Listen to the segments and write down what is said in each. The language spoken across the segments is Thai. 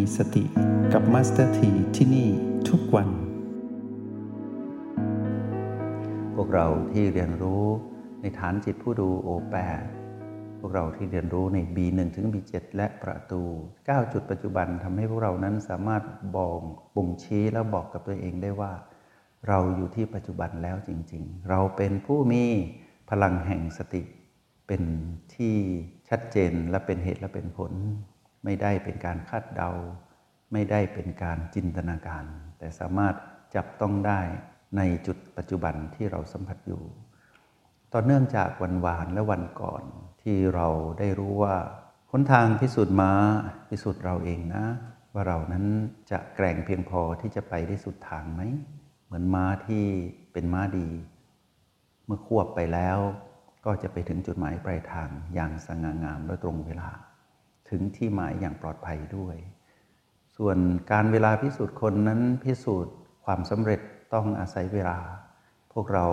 มีสติกับมาสเตอร์ทีที่นี่ทุกวัน พวกเราที่เรียนรู้ในฐานจิตผู้ดูโอแปพวกเราที่เรียนรู้ใน B1 ถึง B7 และประตู 9 จุดปัจจุบันทำให้พวกเรานั้นสามารถบอกบ่งชี้แล้วบอกกับตัวเองได้ว่า เราอยู่ที่ปัจจุบันแล้วจริง ๆ เราเป็นผู้มีพลังแห่งสติ เป็นที่ชัดเจนและเป็นเหตุและเป็นผล ไม่ได้เป็นการคาดเดา ไม่ได้เป็นการจินตนาการ แต่สามารถจับต้องได้ในจุดปัจจุบันที่เราสัมผัสอยู่ ต่อเนื่องจากวันวานและวันก่อนที่เราได้รู้ว่าหนทางพิสูจน์ม้าพิสูจน์เราเองนะ ว่าเรานั้นจะแกร่งเพียงพอที่จะไปได้สุดทางไหม เหมือนม้าที่เป็นม้าดี เมื่อควบไปแล้ว ก็จะไปถึงจุดหมายปลายทางอย่างสง่างามและตรงเวลา ถึงที่หมายอย่างปลอดภัยด้วย ส่วนการเวลาพิสูจน์คนนั้นพิสูจน์ความสำเร็จต้องอาศัยเวลา พวกเรา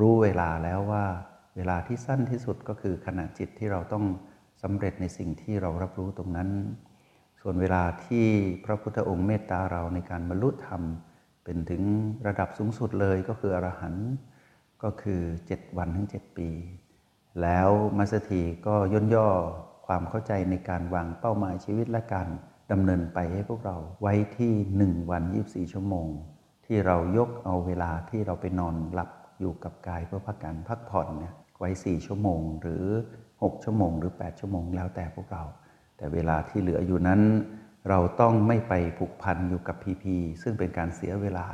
รู้เวลาแล้วว่า เวลาที่สั้นที่สุดก็คือขณะจิตที่เราต้องสำเร็จในสิ่งที่เรารับรู้ตรงนั้น ส่วนเวลาที่พระพุทธองค์เมตตาเราในการบรรลุธรรม เป็นถึงระดับสูงสุดเลยก็คืออรหันต์ก็คือ 7 วันถึง 7 ปี แล้วมัสถีก็ย่นย่อ ความเข้าใจในการวางเป้าหมายชีวิตและการดำเนินไปให้พวกเราไว้ที่ 1 วัน 24 ชั่วโมง ที่เรายกเอาเวลาที่เราไปนอนหลับอยู่กับกายเพื่อพักการพักผ่อนเนี่ยไว้ 4 ชั่วโมง หรือ 6 ชั่วโมง หรือ 8 ชั่วโมงแล้วแต่พวกเรา แต่เวลาที่เหลืออยู่นั้น เราต้องไม่ไปผูกพันอยู่กับพีพีซึ่งเป็นการเสียเวลา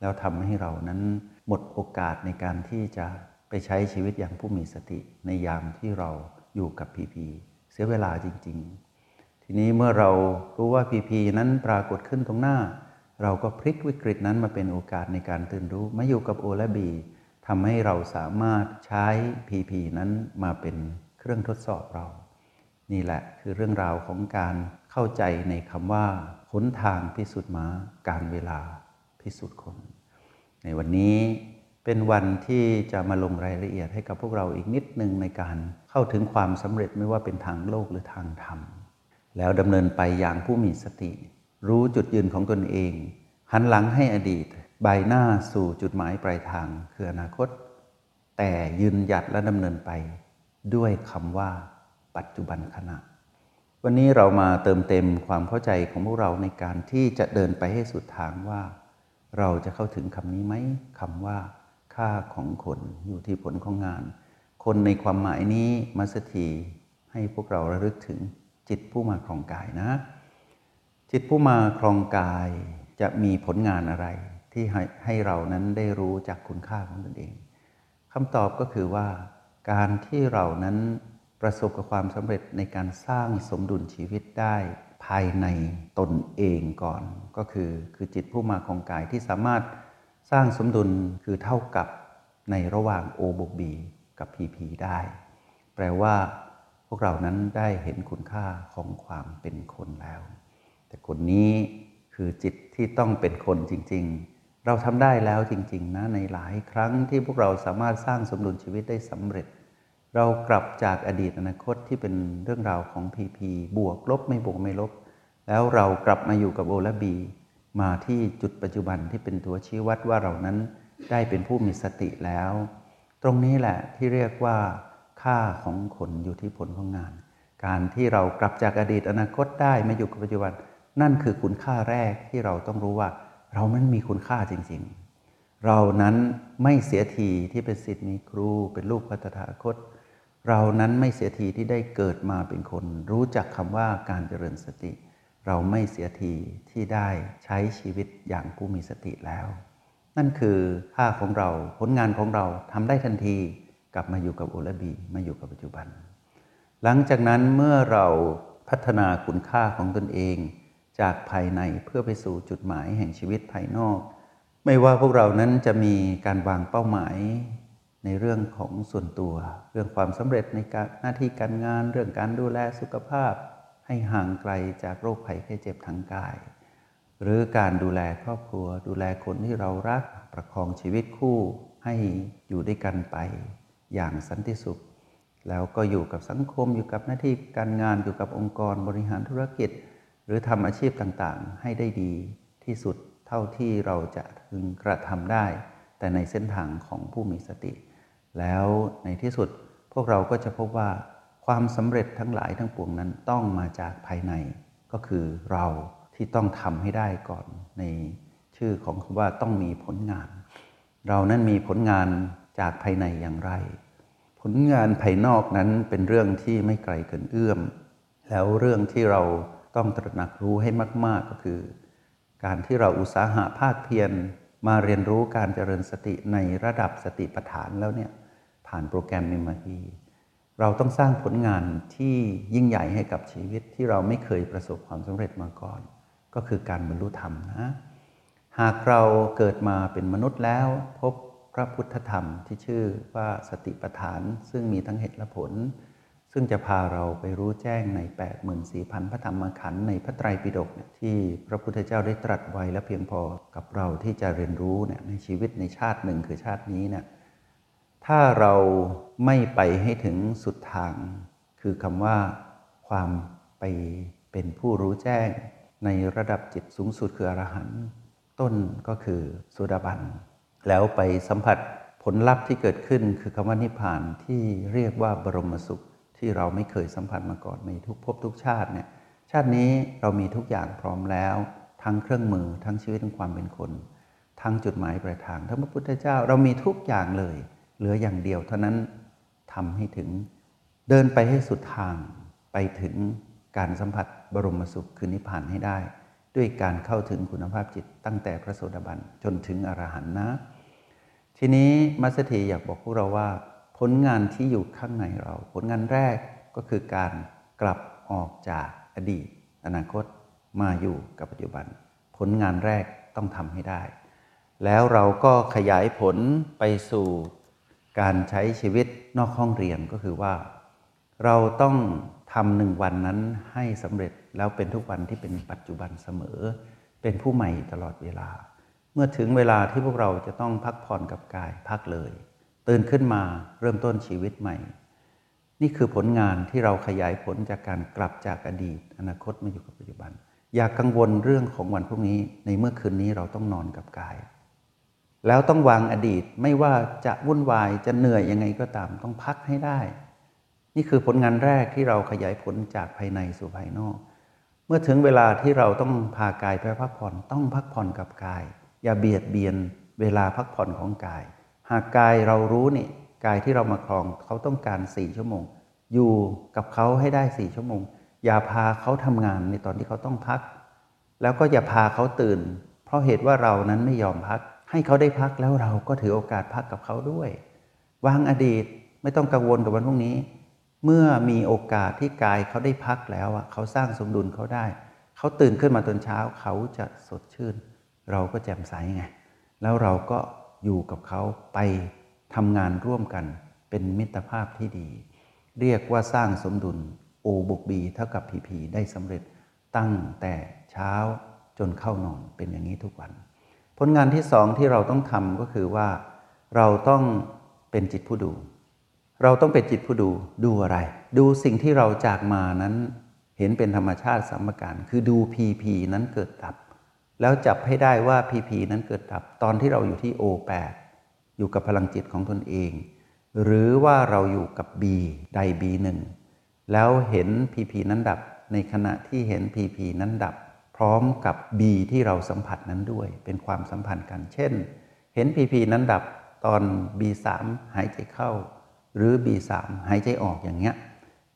แล้วทำให้เรานั้นหมดโอกาสในการที่จะไปใช้ชีวิตอย่างผู้มีสติในยามที่เราอยู่กับพีพี เสียเวลาจริง ๆ ทีนี้เมื่อเรารู้ว่าพีพีนั้นปรากฏขึ้นตรงหน้า เราก็พลิกวิกฤตนั้นมาเป็นโอกาสในการตื่นรู้มาอยู่กับโอและบีทำให้เราสามารถใช้ PP นั้นมาเป็นเครื่องทดสอบเรา นี่แหละคือเรื่องราวของการเข้าใจในคำว่าหนทางพิสูจน์มาการเวลาพิสูจน์คน ในวันนี้ เป็นวันที่จะมาลงรายละเอียดให้กับพวกเราอีกนิดหนึ่งในการเข้าถึงความสำเร็จไม่ว่าเป็นทางโลกหรือทางธรรม แล้วดำเนินไปอย่างผู้มีสติ รู้จุดยืนของตนเอง หันหลังให้อดีต ใบหน้าสู่จุดหมายปลายทางคืออนาคต แต่ยืนหยัดและดำเนินไป ด้วยคำว่า ปัจจุบันขณะ วันนี้เรามาเติมเต็มความเข้าใจของพวกเราในการที่จะเดินไปให้สุดทางว่า เราจะเข้าถึงคำนี้ไหมคำว่า ค่าของคนอยู่ที่ผลของงาน คนในความหมายนี้มัสถีให้พวกเราระลึกถึงจิตผู้มาครองกายนะ จิตผู้มาครองกายจะมีผลงานอะไร ที่ให้ให้เรานั้นได้รู้จากคุณค่าของตนเองคำตอบก็คือว่า การที่เรานั้นประสบกับความสำเร็จในการสร้างสมดุลชีวิตได้ภายในตนเองก่อน ก็คือคือจิตผู้มาของกายที่สามารถ สร้างสมดุลคือเท่ากับในระหว่าง O บวก B กับ PP ได้ แปลว่า พวกเรานั้นได้เห็นคุณค่าของความเป็นคนแล้ว แต่คนนี้คือจิตที่ต้องเป็นคนจริง ๆ เราทำได้แล้วจริง ๆ นะในหลายครั้งที่พวกเราสามารถสร้างสมดุลชีวิตได้สำเร็จ เรากลับจากอดีตอนาคตที่เป็นเรื่องราวของพีพีบวกลบไม่บวกไม่ลบ แล้วเรากลับมาอยู่กับโอและบี มาที่จุดปัจจุบันที่เป็นตัวชี้วัดว่าเรานั้นได้เป็นผู้มีสติแล้ว ตรงนี้แหละที่เรียกว่าค่าของคนอยู่ที่ผลของงาน การที่เรากลับจากอดีตอนาคตได้มาอยู่กับปัจจุบัน นั่นคือคุณค่าแรกที่เราต้องรู้ว่า เรานั้นมีคุณค่าจริง ๆ เรานั้นไม่เสียทีที่เป็นสิทธิ์มีครู เป็นลูกพัฒนาคต เรานั้นไม่เสียทีที่ได้เกิดมาเป็นคน รู้จักคำว่าการเจริญสติ เราไม่เสียทีที่ได้ใช้ชีวิตอย่างผู้มีสติแล้ว นั่นคือค่าของเราผลงานของเราทำได้ทันทีกลับมาอยู่กับโอลบีมาอยู่กับปัจจุบัน หลังจากนั้นเมื่อเราพัฒนาคุณค่าของตนเอง จากภายในเพื่อไปสู่จุดหมายแห่งชีวิตภายนอก ไม่ว่าพวกเรานั้นจะมีการวางเป้าหมายในเรื่องของส่วนตัว เรื่องความสำเร็จในการหน้าที่การงาน เรื่องการดูแลสุขภาพ ให้ห่างไกลจากโรคภัยแค่เจ็บทางกาย หรือการดูแลครอบครัว ดูแลคนที่เรารักประคองชีวิตคู่ให้อยู่ด้วยกันไปอย่างสันติสุข แล้วก็อยู่กับสังคมอยู่กับหน้าที่การงานอยู่กับองค์กรบริหารธุรกิจ หรือทำอาชีพต่างๆ ให้ได้ดีที่สุดเท่าที่เราจะถึงกระทำได้ แต่ในเส้นทางของผู้มีสติ แล้วในที่สุดพวกเราก็จะพบว่า ความสำเร็จทั้งหลายทั้งปวงนั้นต้องมาจากภายใน ก็คือเราที่ต้องทำให้ได้ก่อนในชื่อของคำว่าต้องมีผลงาน เรานั้นมีผลงานจากภายในอย่างไร ผลงานภายนอกนั้นเป็นเรื่องที่ไม่ไกลเกินเอื้อม แล้วเรื่องที่เราต้องตระหนักรู้ให้มาก ๆก็คือ การที่เราอุตสาหะภาคเพียรมาเรียนรู้การเจริญสติในระดับสติปัฏฐานแล้วเนี่ยผ่านโปรแกรมมิมาฮี เราต้องสร้างผลงานที่ยิ่งใหญ่ให้กับชีวิตที่เราไม่เคยประสบความสำเร็จมาก่อน ก็คือการบรรลุธรรมนะ หากเราเกิดมาเป็นมนุษย์แล้ว พบพระพุทธธรรมที่ชื่อว่าสติปัฏฐาน ซึ่งมีทั้งเหตุและผล ซึ่งจะพาเราไปรู้แจ้งใน 84,000 พระธรรมขันธ์ในพระไตรปิฎกเนี่ยที่พระพุทธเจ้าได้ตรัสไว้และเพียงพอกับเราที่จะเรียนรู้เนี่ยในชีวิตในชาติหนึ่งคือชาตินี้เนี่ยถ้าเรา ไม่ไปให้ถึงสุดทาง คือคำว่า ความไปเป็นผู้รู้แจ้ง ในระดับจิตสูงสุดคืออรหันต์ต้นก็คือสุดาบัน แล้วไปสัมผัสผลลัพธ์ที่เกิดขึ้นคือคำว่านิพพานที่เรียกว่าบรมสุขที่เราไม่เคยสัมผัสมาก่อนในทุกภพทุกชาติเนี่ยชาตินี้เรามีทุกอย่างพร้อมแล้ว ทั้งเครื่องมือทั้งชีวิตทั้งความเป็นคน ทั้งจุดหมายปลายทางทั้งพระพุทธเจ้าเรามีทุกอย่างเลย เหลืออย่างเดียวเท่านั้น ทำให้ถึงเดินไปให้สุดทางไปถึงการสัมผัสบรมสุขคือนิพพานให้ได้ ด้วยการเข้าถึงคุณภาพจิตตั้งแต่พระโสดาบันจนถึงอรหันต์นะ ทีนี้มัสถีอยากบอกพวกเราว่า ผลงานที่อยู่ข้างในเรา ผลงานแรกก็คือการกลับออกจากอดีต อนาคตมาอยู่กับปัจจุบัน ผลงานแรกต้องทำให้ได้ แล้วเราก็ขยายผลไปสู่ การใช้ชีวิตนอกห้องเรียนก็คือว่า เราต้องทำหนึ่งวันนั้นให้สำเร็จแล้วเป็นทุกวันที่เป็นปัจจุบันเสมอ เป็นผู้ใหม่ตลอดเวลา เมื่อถึงเวลาที่พวกเราจะต้องพักผ่อนกับกายพักเลย ตื่นขึ้นมาเริ่มต้นชีวิตใหม่ นี่คือผลงานที่เราขยายผลจากการกลับจากอดีต อนาคตมาอยู่กับปัจจุบัน อย่ากกังวลเรื่องของวันพรุ่งนี้ ในเมื่อคืนนี้เราต้องนอนกับกาย แล้วต้องวางอดีตไม่ว่าจะวุ่นวายจะเหนื่อยยังไงก็ตามต้องพักให้ได้ นี่คือผลงานแรกที่เราขยายผลจากภายในสู่ภายนอก เมื่อถึงเวลาที่เราต้องพากายไปพักผ่อนต้องพักผ่อนกับกาย อย่าเบียดเบียนเวลาพักผ่อนของกาย หากกายเรารู้นี่กายที่เรามาครองเขาต้องการสี่ชั่วโมง อยู่กับเขาให้ได้สี่ชั่วโมง อย่าพาเขาทำงานในตอนที่เขาต้องพัก แล้วก็อย่าพาเขาตื่น เพราะเหตุว่าเรานั้นไม่ยอมพัก ให้เขาได้พักแล้วเราก็ถือโอกาสพักกับเขาด้วย วางอดีตไม่ต้องกังวลกับวันพรุ่งนี้ เมื่อมีโอกาสที่กายเขาได้พักแล้วเขาสร้างสมดุลเขาได้ เขาตื่นขึ้นมาตอนเช้าเขาจะสดชื่น เราก็แจ่มใสไง แล้วเราก็อยู่กับเขาไปทำงานร่วมกันเป็นมิตรภาพที่ดี เรียกว่าสร้างสมดุลโอบุกบีเท่ากับพีพีได้สำเร็จตั้งแต่เช้าจนเข้านอนเป็นอย่างนี้ทุกวัน ผลงานที่สองที่เราต้องทำก็คือว่า เราต้องเป็นจิตผู้ดู เราต้องเป็นจิตผู้ดูดูอะไร ดูสิ่งที่เราจากมานั้นเห็นเป็นธรรมชาติสัมการ คือดูพีพีนั้นเกิดดับ แล้วจับให้ได้ว่าพีพีนั้นเกิดดับ ตอนที่เราอยู่ที่โอแปดอยู่กับพลังจิตของตนเอง หรือว่าเราอยู่กับ B ใด B หนึ่งแล้วเห็นพีพีนั้นดับ ในขณะที่เห็นพีพีนั้นดับ พร้อมกับบีที่เราสัมผัสนั้นด้วย เป็นความสัมพันธ์กัน เช่น เห็นพีพีนั้นดับตอน B3 หายใจเข้า หรือ B3 หายใจออกอย่างเงี้ย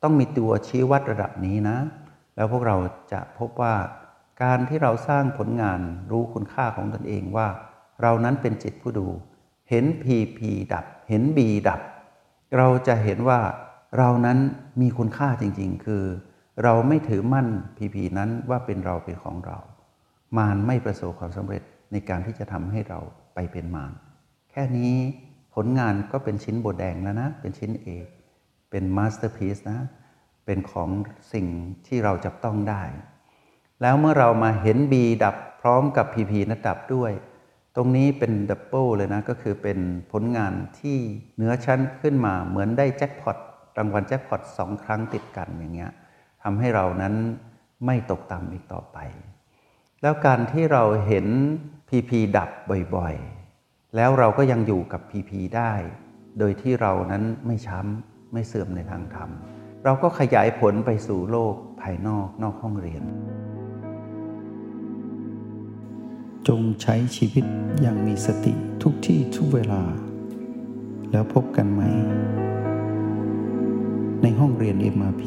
ต้องมีตัวชี้วัดระดับนี้นะ แล้วพวกเราจะพบว่า การที่เราสร้างผลงานรู้คุณค่าของตนเองว่า เรานั้นเป็นจิตผู้ดู เห็นพีพีดับ เห็นบีดับ เราจะเห็นว่าเรานั้นมีคุณค่าจริง ๆ คือ เราไม่ถือมั่นพีพีนั้นว่าเป็นเราเป็นของเรา มารไม่ประสบความสำเร็จในการที่จะทำให้เราไปเป็นมารแค่นี้ผลงานก็เป็นชิ้นโบแดงแล้วนะ เป็นชิ้นเอกเป็น masterpiece นะ เป็นของสิ่งที่เราจับต้องได้ แล้วเมื่อเรามาเห็นบีดับพร้อมกับพีพีนัดดับด้วย ตรงนี้เป็น double เลยนะ ก็คือเป็นผลงานที่เหนือชั้นขึ้นมาเหมือนได้แจ็คพอตรางวัลแจ็คพอตสองครั้งติดกันอย่างเงี้ย ทำให้เรานั้นไม่ตกต่ำอีกต่อไป แล้วการที่เราเห็นพีพีดับบ่อยๆ แล้วเราก็ยังอยู่กับพีพีได้ โดยที่เรานั้นไม่ช้ำไม่เสื่อมในทางธรรม เราก็ขยายผลไปสู่โลกภายนอกนอกห้องเรียน จงใช้ชีวิตอย่างมีสติทุกที่ทุกเวลา แล้วพบกันไหม ในห้องเรียน MRP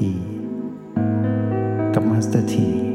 कब थी।